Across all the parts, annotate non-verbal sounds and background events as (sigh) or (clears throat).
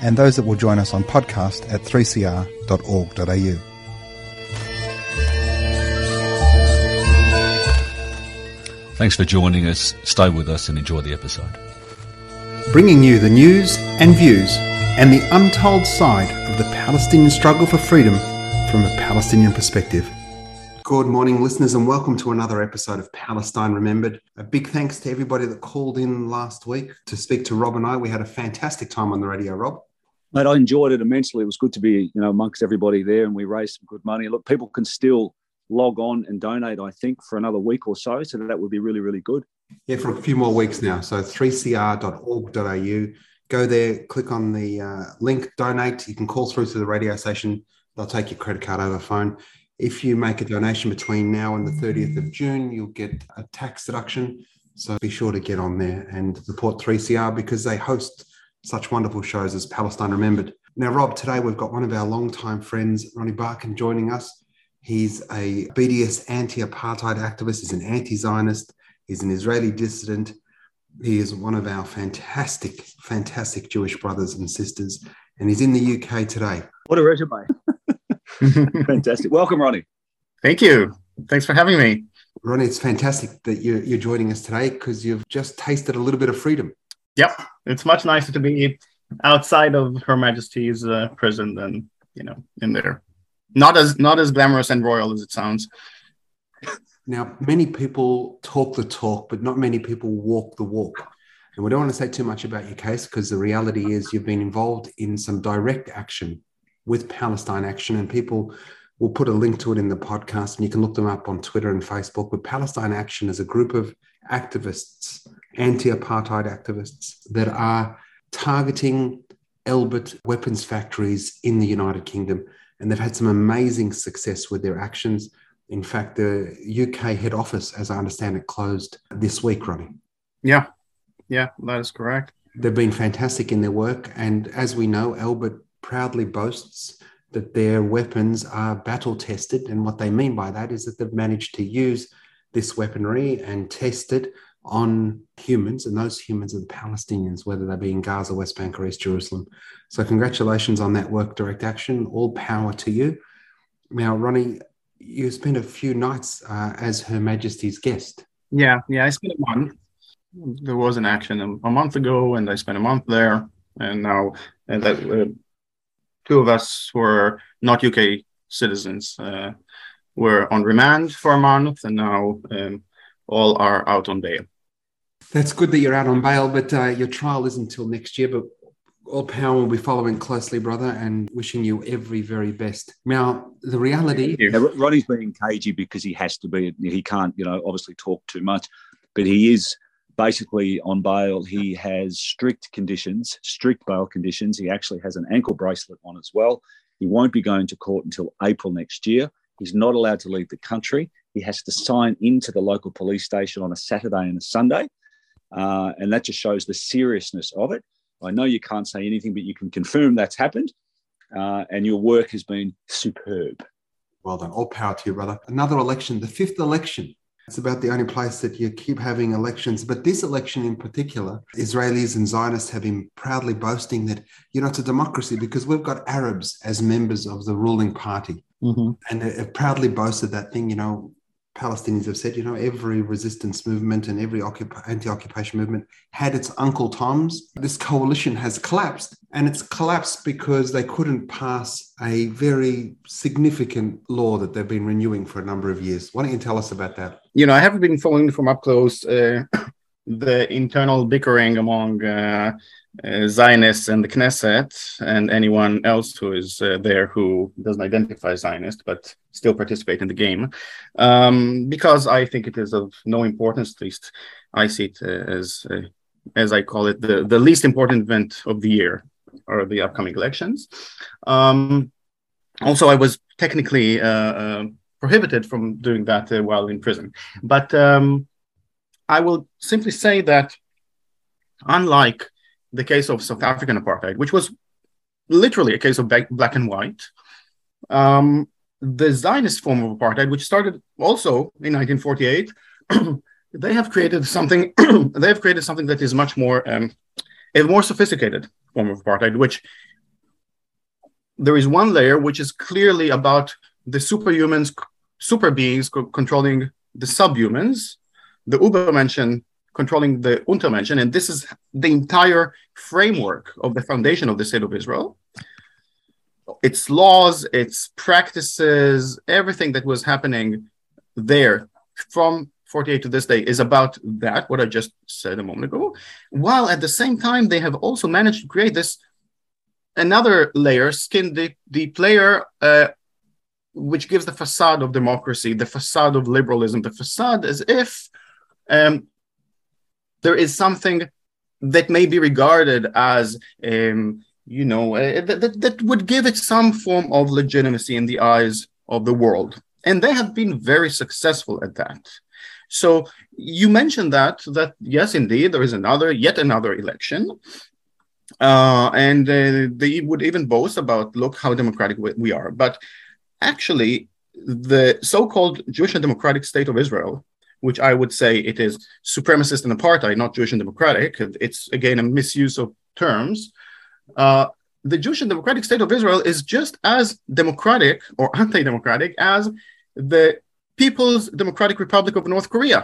and those that will join us on podcast at 3cr.org.au. Thanks for joining us. Stay with us and enjoy the episode. Bringing you the news and views and the untold side of the Palestinian struggle for freedom from a Palestinian perspective. Good morning, listeners, and welcome to another episode of Palestine Remembered. A big thanks to everybody that called in last week to speak to Rob and I. We had a fantastic time on the radio, Rob. Mate, I enjoyed it immensely. It was good to be, you know, amongst everybody there, and we raised some good money. Look, people can still log on and donate, I think, for another week or so. So that would be really, really good. Yeah, for a few more weeks now. So 3cr.org.au. Go there, click on the uh, link, donate. You can call through to the radio station. They'll take your credit card over the phone. If you make a donation between now and the mm-hmm. 30th of June, you'll get a tax deduction. So be sure to get on there and support 3CR because they host such wonderful shows as Palestine Remembered. Now, Rob, today we've got one of our longtime friends, Ronnie Barkan, joining us. He's a BDS anti apartheid activist, he's an anti Zionist, he's an Israeli dissident. He is one of our fantastic, fantastic Jewish brothers and sisters, and he's in the UK today. What a resume. (laughs) Fantastic. Welcome, Ronnie. Thank you. Thanks for having me. Ronnie, it's fantastic that you're, you're joining us today because you've just tasted a little bit of freedom. Yep. It's much nicer to be outside of Her Majesty's uh, prison than, you know, in there. Not as not as glamorous and royal as it sounds. Now, many people talk the talk, but not many people walk the walk. And we don't want to say too much about your case because the reality is you've been involved in some direct action with Palestine Action, and people will put a link to it in the podcast, and you can look them up on Twitter and Facebook. But Palestine Action is a group of activists, anti apartheid activists, that are targeting Elbit weapons factories in the United Kingdom. And they've had some amazing success with their actions. In fact, the UK head office, as I understand it, closed this week, Ronnie. Yeah, yeah, that is correct. They've been fantastic in their work. And as we know, Elbit proudly boasts that their weapons are battle tested. And what they mean by that is that they've managed to use this weaponry and test it on humans, and those humans are the Palestinians, whether they be in Gaza, West Bank, or East Jerusalem. So, congratulations on that work, direct action. All power to you. Now, Ronnie, you spent a few nights uh, as Her Majesty's guest. Yeah, yeah, I spent a month. There was an action a, month ago, and I spent a month there. And now, and that, uh, two of us were not UK citizens. Uh, were on remand for a month, and now um, all are out on bail. That's good that you're out on bail, but uh, your trial isn't until next year. But all power will be following closely, brother, and wishing you every very best. Now, the reality. Yeah, Ronnie's being cagey because he has to be. He can't, you know, obviously talk too much, but he is basically on bail. He has strict conditions, strict bail conditions. He actually has an ankle bracelet on as well. He won't be going to court until April next year. He's not allowed to leave the country. He has to sign into the local police station on a Saturday and a Sunday. Uh, and that just shows the seriousness of it. I know you can't say anything, but you can confirm that's happened. Uh, and your work has been superb. Well done. All power to you, brother. Another election, the fifth election. It's about the only place that you keep having elections. But this election in particular, Israelis and Zionists have been proudly boasting that, you know, it's a democracy because we've got Arabs as members of the ruling party. Mm-hmm. And have proudly boasted that thing, you know, Palestinians have said, you know, every resistance movement and every anti occupation movement had its Uncle Tom's. This coalition has collapsed, and it's collapsed because they couldn't pass a very significant law that they've been renewing for a number of years. Why don't you tell us about that? You know, I haven't been following from up close uh, the internal bickering among uh, uh, Zionists and the Knesset and anyone else who is uh, there who doesn't identify Zionist but still participate in the game, um, because I think it is of no importance. At least I see it as, as I call it, the, the least important event of the year. or the upcoming elections. Um, also, I was technically uh, uh, prohibited from doing that uh, while in prison. But um, I will simply say that, unlike the case of South African apartheid, which was literally a case of black and white, um, the Zionist form of apartheid, which started also in 1948, (clears throat) they have created something. (clears throat) they have created something that is much more um, a more sophisticated form of apartheid, which there is one layer which is clearly about the superhumans, super beings co- controlling the subhumans, the Übermenschen controlling the Untermenschen, and this is the entire framework of the foundation of the state of Israel. Its laws, its practices, everything that was happening there from 48 to this day is about that, what I just said a moment ago, while at the same time, they have also managed to create this another layer, skin deep, deep layer, uh, which gives the facade of democracy, the facade of liberalism, the facade as if um, there is something that may be regarded as, um, you know, uh, that, that would give it some form of legitimacy in the eyes of the world. And they have been very successful at that. So you mentioned that that yes, indeed, there is another yet another election, uh, and uh, they would even boast about look how democratic we are. But actually, the so-called Jewish and Democratic State of Israel, which I would say it is supremacist and apartheid, not Jewish and democratic. It's again a misuse of terms. Uh, the Jewish and Democratic State of Israel is just as democratic or anti-democratic as the People's Democratic Republic of North Korea,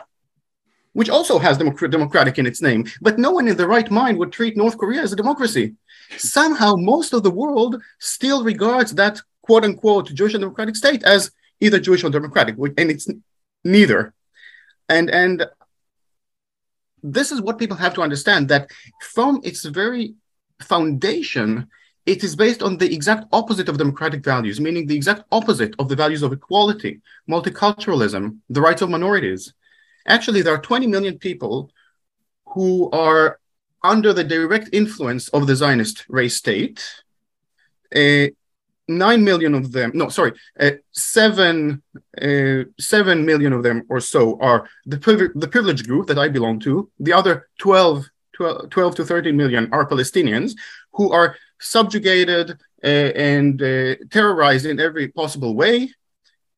which also has democ- democratic in its name. But no one in the right mind would treat North Korea as a democracy. Somehow, most of the world still regards that quote unquote Jewish and democratic state as either Jewish or democratic, and it's neither. And and this is what people have to understand that from its very foundation, it is based on the exact opposite of democratic values, meaning the exact opposite of the values of equality, multiculturalism, the rights of minorities. Actually, there are 20 million people who are under the direct influence of the Zionist race state. Uh, nine million of them, no, sorry, uh, seven, uh, seven million of them or so are the, the privileged group that I belong to. The other 12, 12, 12 to 13 million are Palestinians who are subjugated uh, and uh, terrorized in every possible way.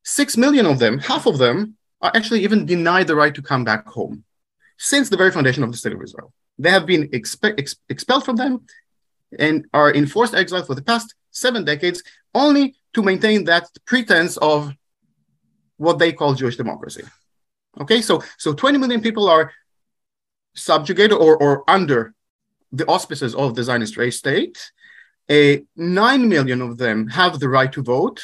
Six million of them, half of them, are actually even denied the right to come back home since the very foundation of the state of Israel. They have been expe- ex- expelled from them and are in forced exile for the past seven decades, only to maintain that pretense of what they call Jewish democracy. Okay, so so 20 million people are subjugated or, or under the auspices of the Zionist race state, a 9 million of them have the right to vote.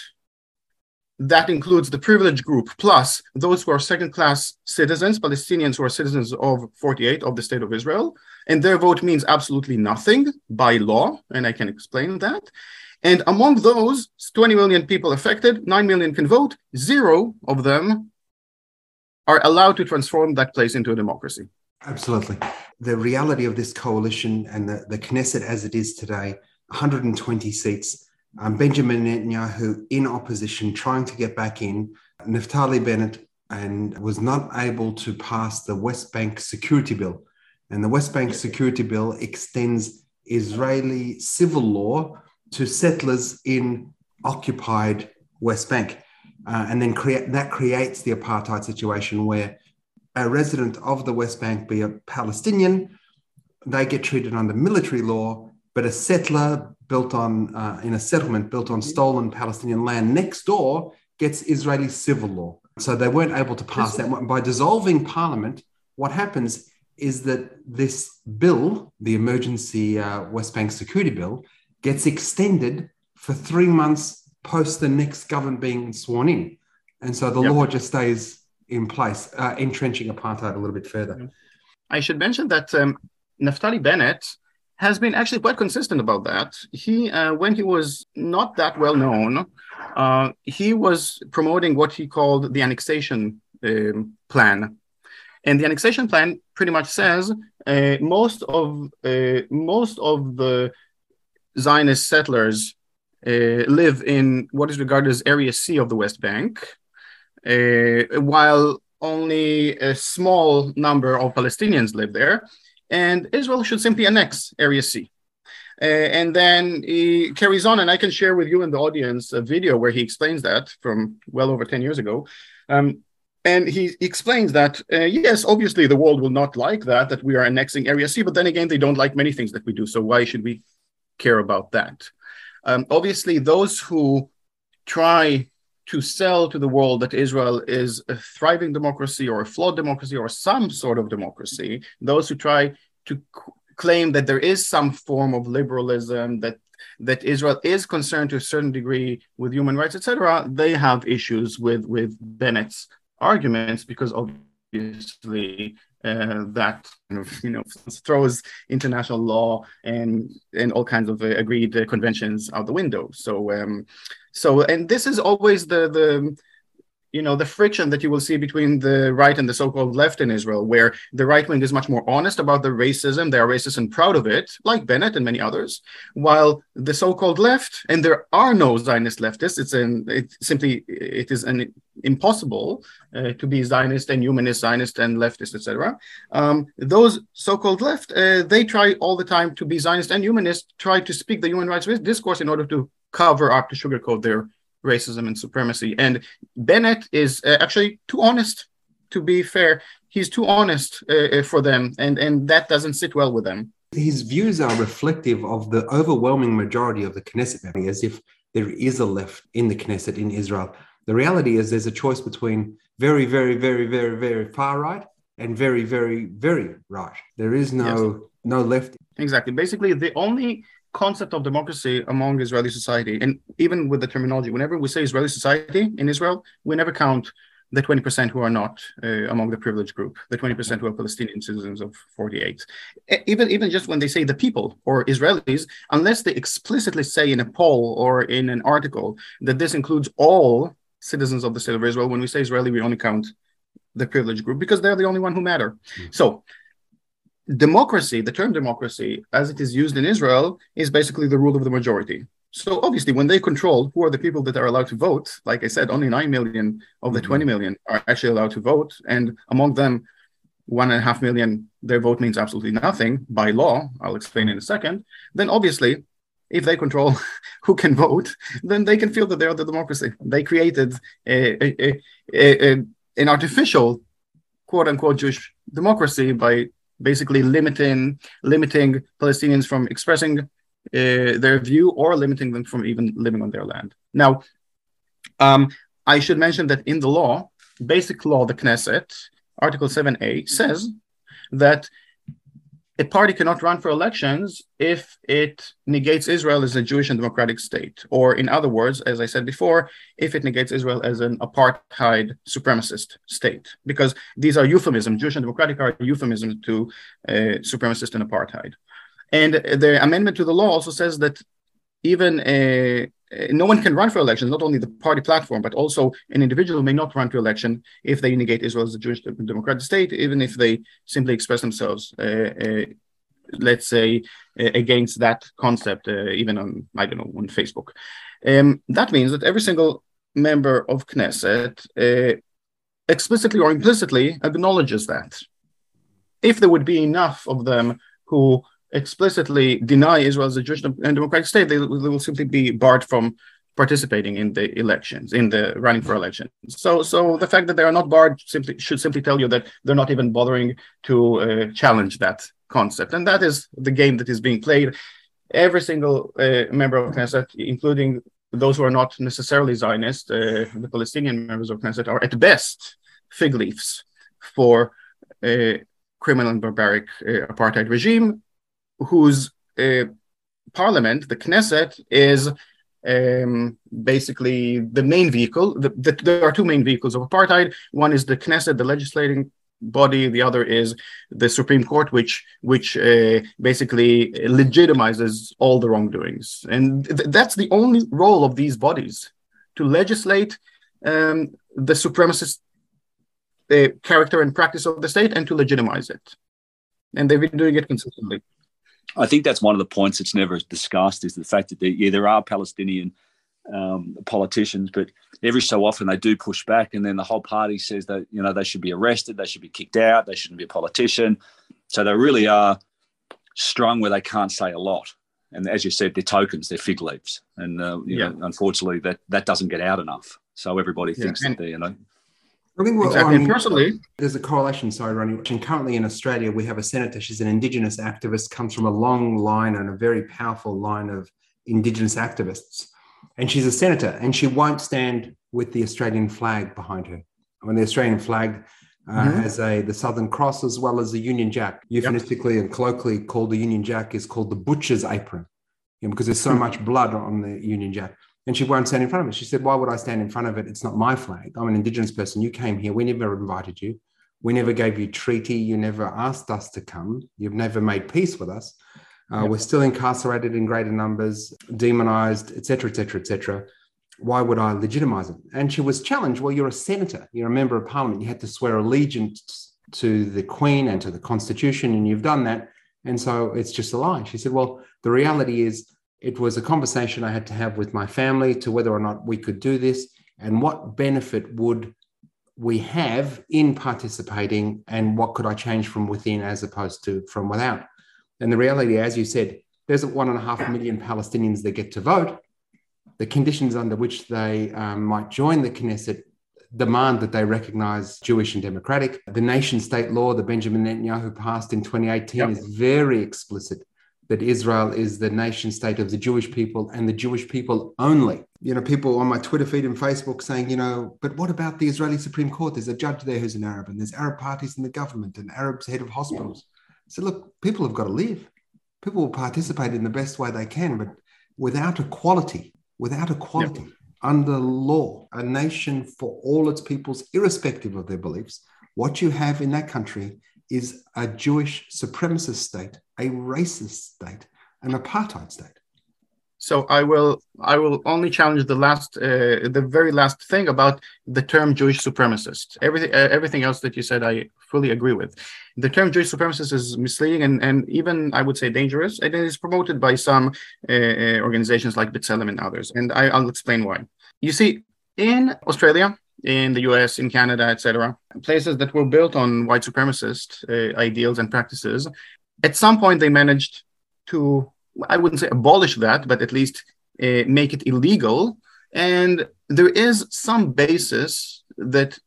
That includes the privileged group, plus those who are second class citizens, Palestinians who are citizens of 48 of the state of Israel. And their vote means absolutely nothing by law. And I can explain that. And among those 20 million people affected, 9 million can vote. Zero of them are allowed to transform that place into a democracy. Absolutely. The reality of this coalition and the, the Knesset as it is today 120 seats. Um, Benjamin Netanyahu in opposition, trying to get back in. Naftali Bennett and was not able to pass the West Bank security bill. And the West Bank security bill extends Israeli civil law to settlers in occupied West Bank. Uh, and then create, that creates the apartheid situation where a resident of the West Bank, be a Palestinian, they get treated under military law but a settler built on uh, in a settlement built on stolen Palestinian land next door gets Israeli civil law. So they weren't able to pass that. By dissolving parliament, what happens is that this bill, the emergency uh, West Bank security bill, gets extended for three months post the next government being sworn in. And so the yep. law just stays in place, uh, entrenching apartheid a little bit further. I should mention that um, Naftali Bennett has been actually quite consistent about that. He, uh, when he was not that well known, uh, he was promoting what he called the annexation um, plan. And the annexation plan pretty much says uh, most of uh, most of the Zionist settlers uh, live in what is regarded as Area C of the West Bank, uh, while only a small number of Palestinians live there, and Israel should simply annex Area C. Uh, and then he carries on, and I can share with you and the audience a video where he explains that from well over 10 years ago. Um, and he explains that, uh, yes, obviously the world will not like that, that we are annexing Area C, but then again, they don't like many things that we do. So why should we care about that? Um, obviously, those who try to sell to the world that Israel is a thriving democracy or a flawed democracy or some sort of democracy, those who try to claim that there is some form of liberalism, that that Israel is concerned to a certain degree with human rights, etc., they have issues with with Bennett's arguments because obviously uh, that you know throws international law and and all kinds of uh, agreed uh, conventions out the window. So um, so and this is always the the you know the friction that you will see between the right and the so-called left in Israel, where the right wing is much more honest about the racism, they are racist and proud of it, like Bennett and many others, while the so-called left, and there are no Zionist leftists, it's an it simply it is an impossible uh, to be Zionist and humanist, Zionist and leftist, etc. Um, those so-called left, uh, they try all the time to be Zionist and humanist, try to speak the human rights discourse in order to cover up to sugarcoat their racism and supremacy. And Bennett is uh, actually too honest. To be fair, he's too honest uh, uh, for them, and and that doesn't sit well with them. His views are reflective of the overwhelming majority of the Knesset, as if there is a left in the Knesset in Israel. The reality is there's a choice between very, very, very, very, very far right and very, very, very right. There is no yes. no left. Exactly. Basically, the only concept of democracy among Israeli society, and even with the terminology, whenever we say Israeli society in Israel, we never count the 20% who are not uh, among the privileged group, the 20% who are Palestinian citizens of 48. Even, even just when they say the people or Israelis, unless they explicitly say in a poll or in an article that this includes all citizens of the state of Israel, when we say Israeli, we only count the privileged group because they're the only one who matter. Mm-hmm. So democracy, the term democracy, as it is used in Israel, is basically the rule of the majority. So obviously, when they control who are the people that are allowed to vote, like I said, only 9 million of the mm-hmm. 20 million are actually allowed to vote. And among them, one and a half million, their vote means absolutely nothing by law. I'll explain in a second. Then obviously, if they control (laughs) who can vote, then they can feel that they are the democracy. They created a, a, a, an artificial, quote unquote, Jewish democracy by basically limiting limiting Palestinians from expressing uh, their view or limiting them from even living on their land. Now, um, I should mention that in the law, basic law, the Knesset, Article 7a says that a party cannot run for elections if it negates Israel as a Jewish and democratic state. Or, in other words, as I said before, if it negates Israel as an apartheid supremacist state, because these are euphemisms. Jewish and democratic are euphemisms to uh, supremacist and apartheid. And the amendment to the law also says that even a, no one can run for elections, not only the party platform, but also an individual may not run to election if they negate Israel as a Jewish democratic state, even if they simply express themselves, uh, uh, let's say, uh, against that concept, uh, even on, I don't know, on Facebook. Um, that means that every single member of Knesset uh, explicitly or implicitly acknowledges that. If there would be enough of them who explicitly deny Israel as a Jewish and democratic state, they, they will simply be barred from participating in the elections, in the running for elections. So, so the fact that they are not barred simply should simply tell you that they're not even bothering to uh, challenge that concept, and that is the game that is being played. Every single uh, member of Knesset, including those who are not necessarily Zionist, uh, the Palestinian members of Knesset, are at best fig leaves for a criminal and barbaric uh, apartheid regime whose uh, parliament, the Knesset, is um, basically the main vehicle. The, the, there are two main vehicles of apartheid. One is the Knesset, the legislating body. The other is the Supreme Court, which which uh, basically legitimizes all the wrongdoings. And th- that's the only role of these bodies to legislate um, the supremacist uh, character and practice of the state and to legitimize it. And they've been doing it consistently. I think that's one of the points that's never discussed is the fact that there, yeah, there are Palestinian um, politicians, but every so often they do push back, and then the whole party says that you know they should be arrested, they should be kicked out, they shouldn't be a politician. So they really are strung where they can't say a lot. And as you said, they're tokens, they're fig leaves, and uh, you yeah. know, unfortunately, that that doesn't get out enough. So everybody yeah. thinks and, that they, you know. I think exactly. I mean, personally, there's a correlation. Sorry, Ronnie. And currently in Australia, we have a senator. She's an Indigenous activist. Comes from a long line and a very powerful line of Indigenous activists and she's a senator, and she won't stand with the Australian flag behind her. I mean, the Australian flag uh, mm-hmm. has a the Southern Cross as well as the Union Jack. Euphemistically yep. and colloquially called the Union Jack is called the butcher's apron, you know, because there's so hmm. much blood on the Union Jack. And she won't stand in front of it. She said, "Why would I stand in front of it? It's not my flag. I'm an Indigenous person. You came here. We never invited you. We never gave you treaty. You never asked us to come. You've never made peace with us." Uh, yep. We're still incarcerated in greater numbers, demonized, etc., etc., etc. Why would I legitimize it? And she was challenged. Well, you're a senator, you're a member of parliament. You had to swear allegiance to the Queen and to the Constitution, and you've done that. And so it's just a lie. She said, Well, the reality is, it was a conversation I had to have with my family to whether or not we could do this and what benefit would we have in participating and what could I change from within as opposed to from without. And the reality, as you said, there's one and a half million Palestinians that get to vote. The conditions under which they um, might join the Knesset demand that they recognize Jewish and democratic. The nation state law that Benjamin Netanyahu passed in 2018 yep. is very explicit that Israel is the nation state of the Jewish people and the Jewish people only. You know, people on my Twitter feed and Facebook saying, you know, but what about the Israeli Supreme Court? There's a judge there who's an Arab, and there's Arab parties in the government, and Arabs head of hospitals. So look, people have got to live. People will participate in the best way they can, but without equality, without equality yep. under law, a nation for all its peoples, irrespective of their beliefs, what you have in that country is a Jewish supremacist state, a racist state, an apartheid state. So I will I will only challenge the last uh, the very last thing about the term Jewish supremacist. Everything uh, everything else that you said I fully agree with. The term Jewish supremacist is misleading and, and even I would say dangerous. And it is promoted by some uh, uh organizations like B'Tselem and others. And I, I'll explain why. You see, in Australia, in the US, in Canada, etc., places that were built on white supremacist uh, ideals and practices, at some point they managed to I wouldn't say abolish that, but at least uh, make it illegal. And there is some basis that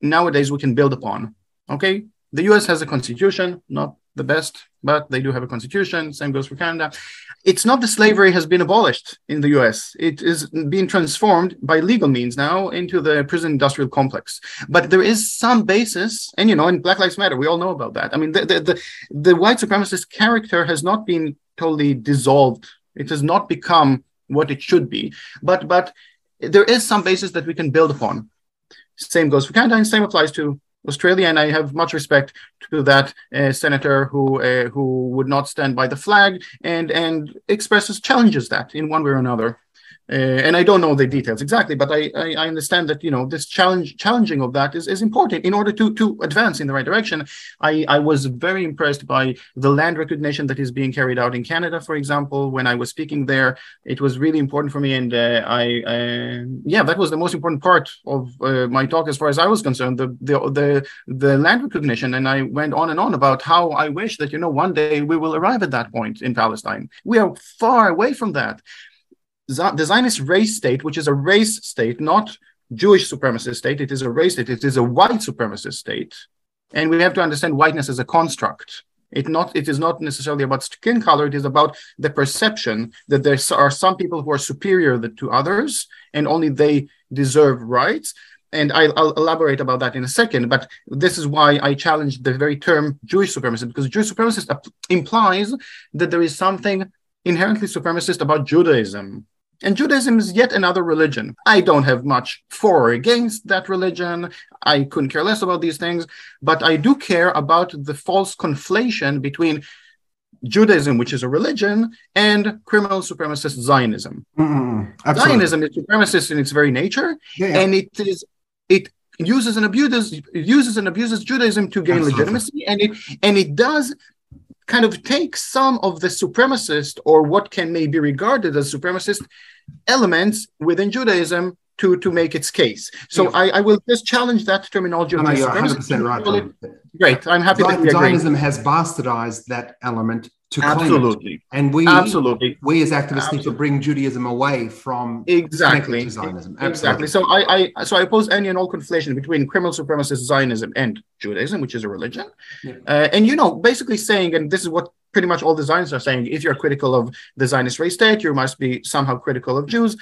nowadays we can build upon. Okay, the US has a constitution, not the best, but they do have a constitution. Same goes for Canada. It's not that slavery has been abolished in the US. It is being transformed by legal means now into the prison industrial complex. But there is some basis, and you know, in Black Lives Matter, we all know about that. I mean, the, the, the, the white supremacist character has not been totally dissolved. It has not become what it should be. But but there is some basis that we can build upon. Same goes for Canada, and same applies to Australia. And I have much respect to that uh, senator who uh, who would not stand by the flag and and expresses challenges that in one way or another. Uh, and I don't know the details exactly, but I, I, I, understand that you know this challenge challenging of that is, is important in order to to advance in the right direction. I, I was very impressed by the land recognition that is being carried out in Canada, for example. When I was speaking there, it was really important for me, and uh, I uh, yeah, that was the most important part of uh, my talk as far as I was concerned. The, the the the land recognition, and I went on and on about how I wish that you know one day we will arrive at that point in Palestine. We are far away from that the Zionist race state, which is a race state, not Jewish supremacist state, it is a race state, it is a white supremacist state. And we have to understand whiteness as a construct. It not it is not necessarily about skin color, it is about the perception that there are some people who are superior to others and only they deserve rights. And I, will elaborate about that in a second. But this is why I challenge the very term Jewish supremacist, because Jewish supremacist implies that there is something inherently supremacist about Judaism and Judaism is yet another religion. I don't have much for or against that religion. I couldn't care less about these things, but I do care about the false conflation between Judaism, which is a religion, and criminal supremacist Zionism. Mm-hmm. Zionism is supremacist in its very nature, yeah, yeah. and it is it uses and abuses uses and abuses Judaism to gain Absolutely. legitimacy, and it and it does kind of take some of the supremacist or what can maybe be regarded as supremacist elements within Judaism to, to make its case. So Yeah. I, I will just challenge that terminology. No, no, you're 100% right. call it- Great. I'm happy that. Zionism has bastardized that element to claim it. Absolutely. And we, Absolutely. we as activists need to bring Judaism away from Exactly. connected to Zionism. Exactly. So I, I so I oppose any and all conflation between criminal supremacist Zionism and Judaism, which is a religion. Yeah. Uh, and you know, basically saying, and this is what pretty much all the Zionists are saying: if you're critical of the Zionist race state, you must be somehow critical of Jews.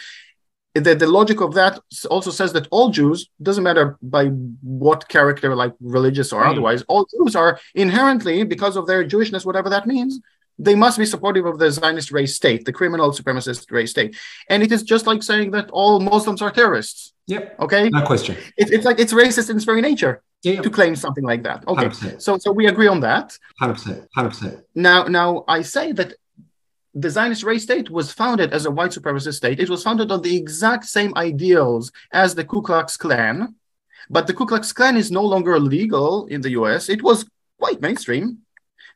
The, the logic of that also says that all Jews, doesn't matter by what character, like religious or Mm. otherwise, all Jews are inherently, because of their Jewishness, whatever that means, they must be supportive of the Zionist race state, the criminal supremacist race state. And it is just like saying that all Muslims are terrorists. Yep. Okay, No question. it, it's like it's racist in its very nature Yeah. to claim something like that. Okay, 100%. so so we agree on that. 100%. 100%. Now now I say that the Zionist race state was founded as a white supremacist state. It was founded on the exact same ideals as the Ku Klux Klan, but the Ku Klux Klan is no longer legal in the U.S. It was quite mainstream.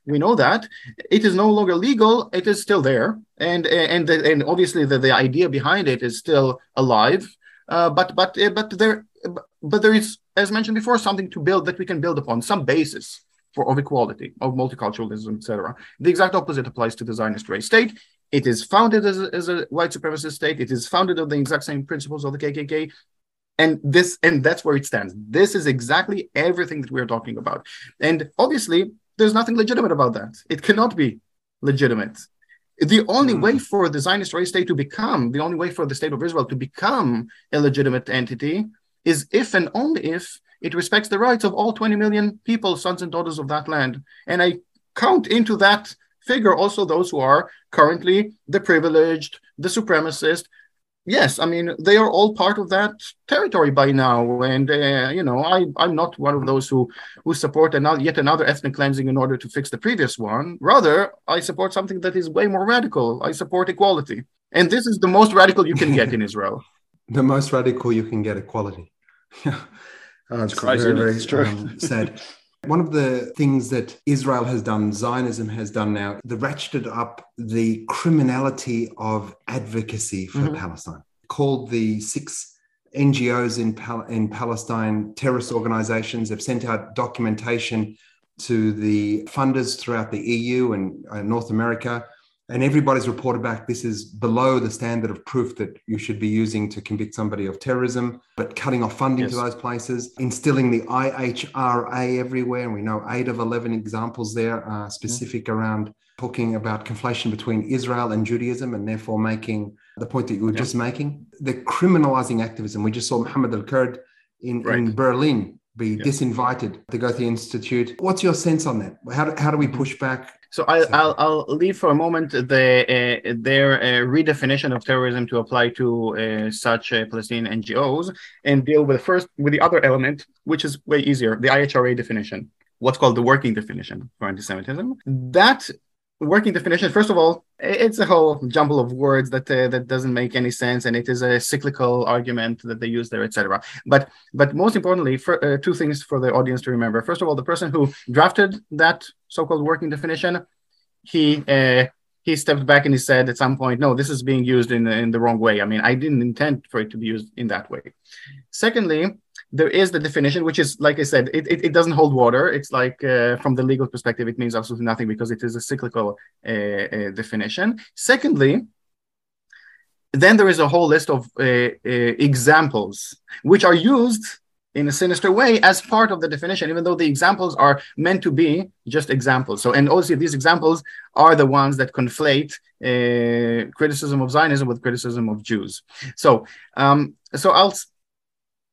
We know that it is no longer legal. It is still there, and and and obviously the, the idea behind it is still alive. Uh, but but but there but there is, as mentioned before, something to build that we can build upon, some basis for of equality, of multiculturalism, etc. The exact opposite applies to the Zionist race state. It is founded as a, as a white supremacist state. It is founded on the exact same principles of the KKK, and this and that's where it stands. This is exactly everything that we're talking about. And obviously, there's nothing legitimate about that. It cannot be legitimate. The only Mm. way for the Zionist race state to become, the only way for the state of Israel to become a legitimate entity is if and only if it respects the rights of all 20 million people, sons and daughters of that land. And I count into that figure also those who are currently the privileged, the supremacist. Yes, I mean, they are all part of that territory by now. And, uh, you know, I, I'm not one of those who, who support another, yet another ethnic cleansing in order to fix the previous one. Rather, I support something that is way more radical. I support equality. And this is the most radical you can get in Israel. The most radical you can get equality. (laughs) Yeah. Oh, it's crazy, very, very It's true. um, sad. (laughs) One of the things that Israel has done, Zionism has done now, the ratcheted up the criminality of advocacy for Mhm. Palestine, called the six NGOs in, Pal- in Palestine terrorist organizations, have sent out documentation to the funders throughout the EU and uh, North America. And everybody's reported back this is below the standard of proof that you should be using to convict somebody of terrorism, but cutting off funding to those places, instilling the IHRA everywhere. And we know eight of 11 examples there are mm-hmm. specific around talking about conflation between Israel and Judaism and therefore making the point that you were Yeah. just making. The criminalizing activism. We just saw Mohammed Al Kurd in, in Berlin be Yeah. disinvited to go to the Institute. What's your sense on that? How do, how do we mm-hmm. push back? So I, I'll, I'll leave for a moment the uh, their uh, redefinition of terrorism to apply to uh, such uh, Palestinian NGOs and deal with first with the other element, which is way easier, the IHRA definition, what's called the working definition for anti-Semitism. That working definition, first of all, it's a whole jumble of words that uh, that doesn't make any sense, and it is a cyclical argument that they use there, etc. But but most importantly, for, uh, two things for the audience to remember. First of all, the person who drafted that so-called working definition, he uh, he stepped back and he said at some point, no, this is being used in in the wrong way. I mean, I didn't intend for it to be used in that way. Secondly, there is the definition, which is like I said, it, it, it doesn't hold water. It's like uh, from the legal perspective, it means absolutely nothing because it is a cyclical uh, uh, definition. Secondly, then there is a whole list of uh, uh, examples which are used in a sinister way as part of the definition, even though the examples are meant to be just examples. So, and also these examples are the ones that conflate uh, criticism of Zionism with criticism of Jews. So, um, so I'll,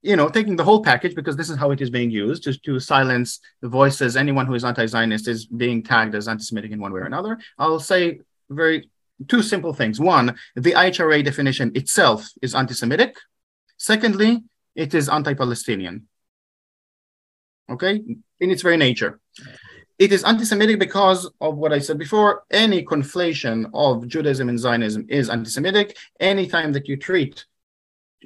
you know, taking the whole package because this is how it is being used to, to silence the voices. Anyone who is anti-Zionist is being tagged as anti-Semitic in one way or another. I'll say very two simple things. One, the IHRA definition itself is anti-Semitic. Secondly, it is anti-Palestinian. Okay, in its very nature. It is anti-Semitic because of what I said before. Any conflation of Judaism and Zionism is anti-Semitic. Anytime that you treat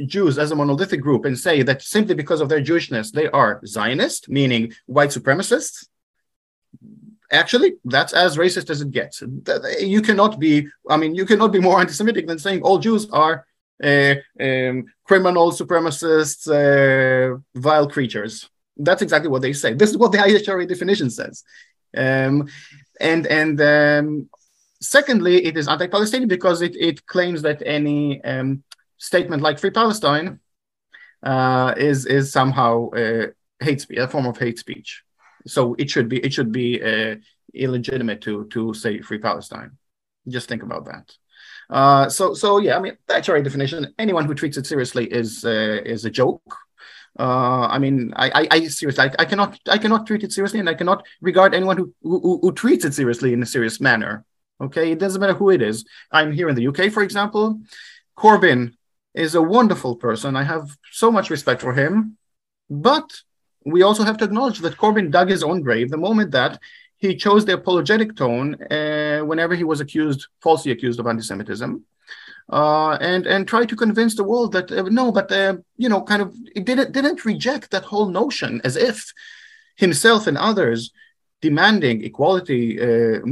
Jews as a monolithic group and say that simply because of their Jewishness they are Zionist, meaning white supremacists, actually that's as racist as it gets. You cannot be i mean you cannot be more (laughs) anti-semitic than saying all jews are uh, um, criminal supremacists uh, vile creatures. That's exactly what they say. This is what the (laughs) IHRA definition says. Um, and and um, secondly it is anti-palestinian because it, it claims that any um, statement like free palestine uh, is is somehow uh, hate speech a form of hate speech so it should be it should be uh, illegitimate to to say free Palestine. Just think about that. Uh, so so yeah, I mean that's our definition. Anyone who treats it seriously is uh, is a joke. Uh, I mean, I, I, I seriously, I, I, cannot, I cannot treat it seriously, and I cannot regard anyone who, who, who treats it seriously in a serious manner. Okay, it doesn't matter who it is. I'm here in the UK, for example. Corbyn is a wonderful person. I have so much respect for him, but we also have to acknowledge that Corbyn dug his own grave the moment that he chose the apologetic tone uh, whenever he was accused, falsely accused of anti-Semitism, uh, and and tried to convince the world that uh, no, but uh, you know, kind of it didn't didn't reject that whole notion as if himself and others demanding equality,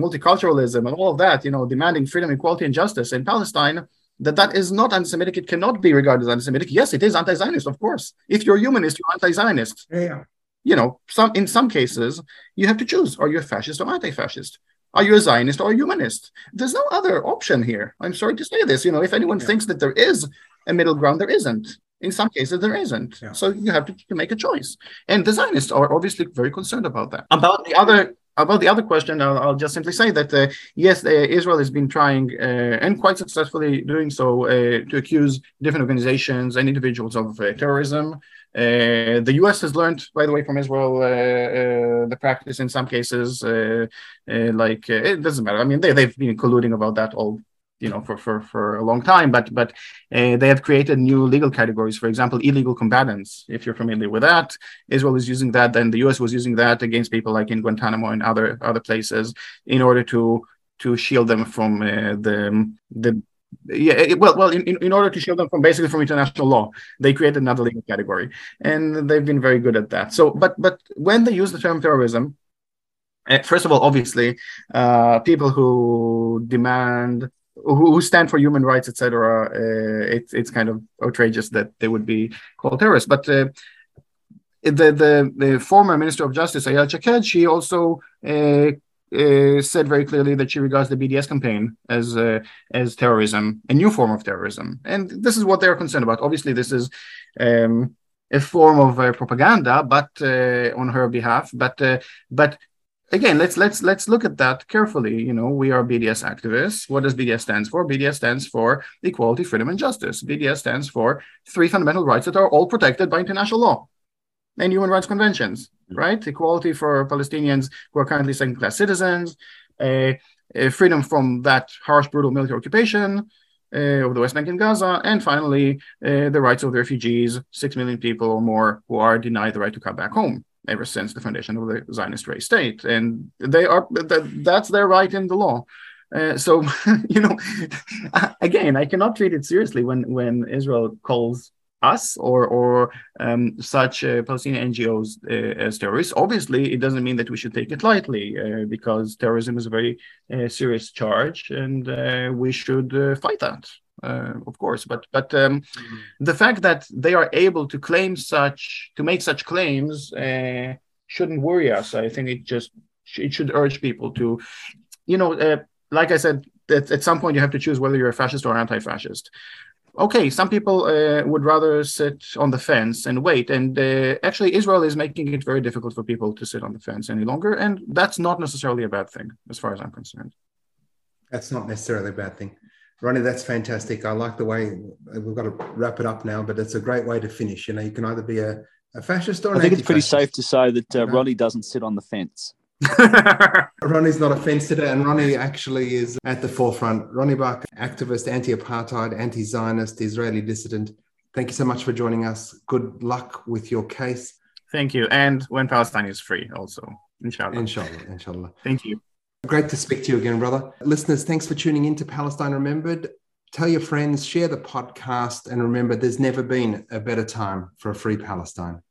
multiculturalism, and all of that, you know, demanding freedom, equality, and justice in Palestine that that is not anti-Semitic. It cannot be regarded as anti-Semitic. Yes, it is anti-Zionist, of course. If you're humanist, you're anti-Zionist. Yeah. You know, some in some cases you have to choose: are you a fascist or anti-fascist? Are you a Zionist or a humanist? There's no other option here. I'm sorry to say this. You know, if anyone yeah. thinks that there is a middle ground, there isn't. In some cases, there isn't. Yeah. So you have to, to, make a choice. And the Zionists are obviously very concerned about that. About the other about the other question, I'll, I'll just simply say that uh, yes, uh, Israel has been trying uh, and quite successfully doing so uh, to accuse different organizations and individuals of uh, terrorism. Uh, the U.S. has learned, by the way, from Israel the practice in some cases. like it doesn't matter. I mean, they they've been colluding about that all you know for for for a long time but but uh, they have created new legal categories. For example illegal combatants if you're familiar with that israel is using that and the us was using that against people like in guantanamo and other other places in order to to shield them from uh, the the yeah well well in, in order to shield them from basically from international law they created another legal category and they've been very good at that. So but but when they use the term terrorism first of all obviously uh, people who demand who stand for human rights, etc. Uh, it's it's kind of outrageous that they would be called terrorists. But uh, the, the the former Minister of Justice Ayelet Shaked, she also uh, uh, said very clearly that she regards the BDS campaign as uh, as terrorism, a new form of terrorism, and this is what they are concerned about. Obviously, this is. Um, a form of uh, propaganda, but on her behalf, but but again let's let's let's look at that carefully. You know we are bds activists. What does bds stands for? Bds stands for equality freedom and justice. Bds stands for three fundamental rights that are all protected by international law and human rights conventions mm-hmm. right? Equality for palestinians who are currently second class citizens a, freedom from that harsh brutal military occupation uh, of the West Bank and Gaza, and finally, uh, the rights of the refugees, six million people or more who are denied the right to come back home ever since the foundation of the Zionist state, and they are that, that's their right in the law. Uh, so (laughs) you know, (laughs) again, I cannot treat it seriously when when Israel calls us or or um, such uh, Palestinian NGOs uh, as terrorists. Obviously, it doesn't mean that we should take it lightly uh, because terrorism is a very uh, serious charge, and uh, we should fight that uh, of course but but um, mm-hmm. the fact that they are able to claim such to make such claims uh, shouldn't worry us. I think it just it should urge people to you know uh, like i said that at some point you have to choose whether you're a fascist or anti-fascist. Okay some people uh, would rather sit on the fence and wait and uh, actually israel is making it very difficult for people to sit on the fence any longer and that's not necessarily a bad thing as far as i'm concerned. That's not necessarily a bad thing Ronnie, that's fantastic. I like the way we've got to wrap it up now, but it's a great way to finish. You know, you can either be a, a fascist or I think it's pretty safe to say that uh, Ronnie doesn't sit on the fence. (laughs) Ronnie's not a fence sitter, and Ronnie actually is at the forefront. Ronnie Bach, activist, anti apartheid, anti Zionist, Israeli dissident. Thank you so much for joining us. Good luck with your case. Thank you. And when Palestine is free, also. Inshallah. Inshallah. Inshallah. Thank you. Great to speak to you again, brother. Listeners, thanks for tuning in to Palestine Remembered. Tell your friends, share the podcast, and remember there's never been a better time for a free Palestine.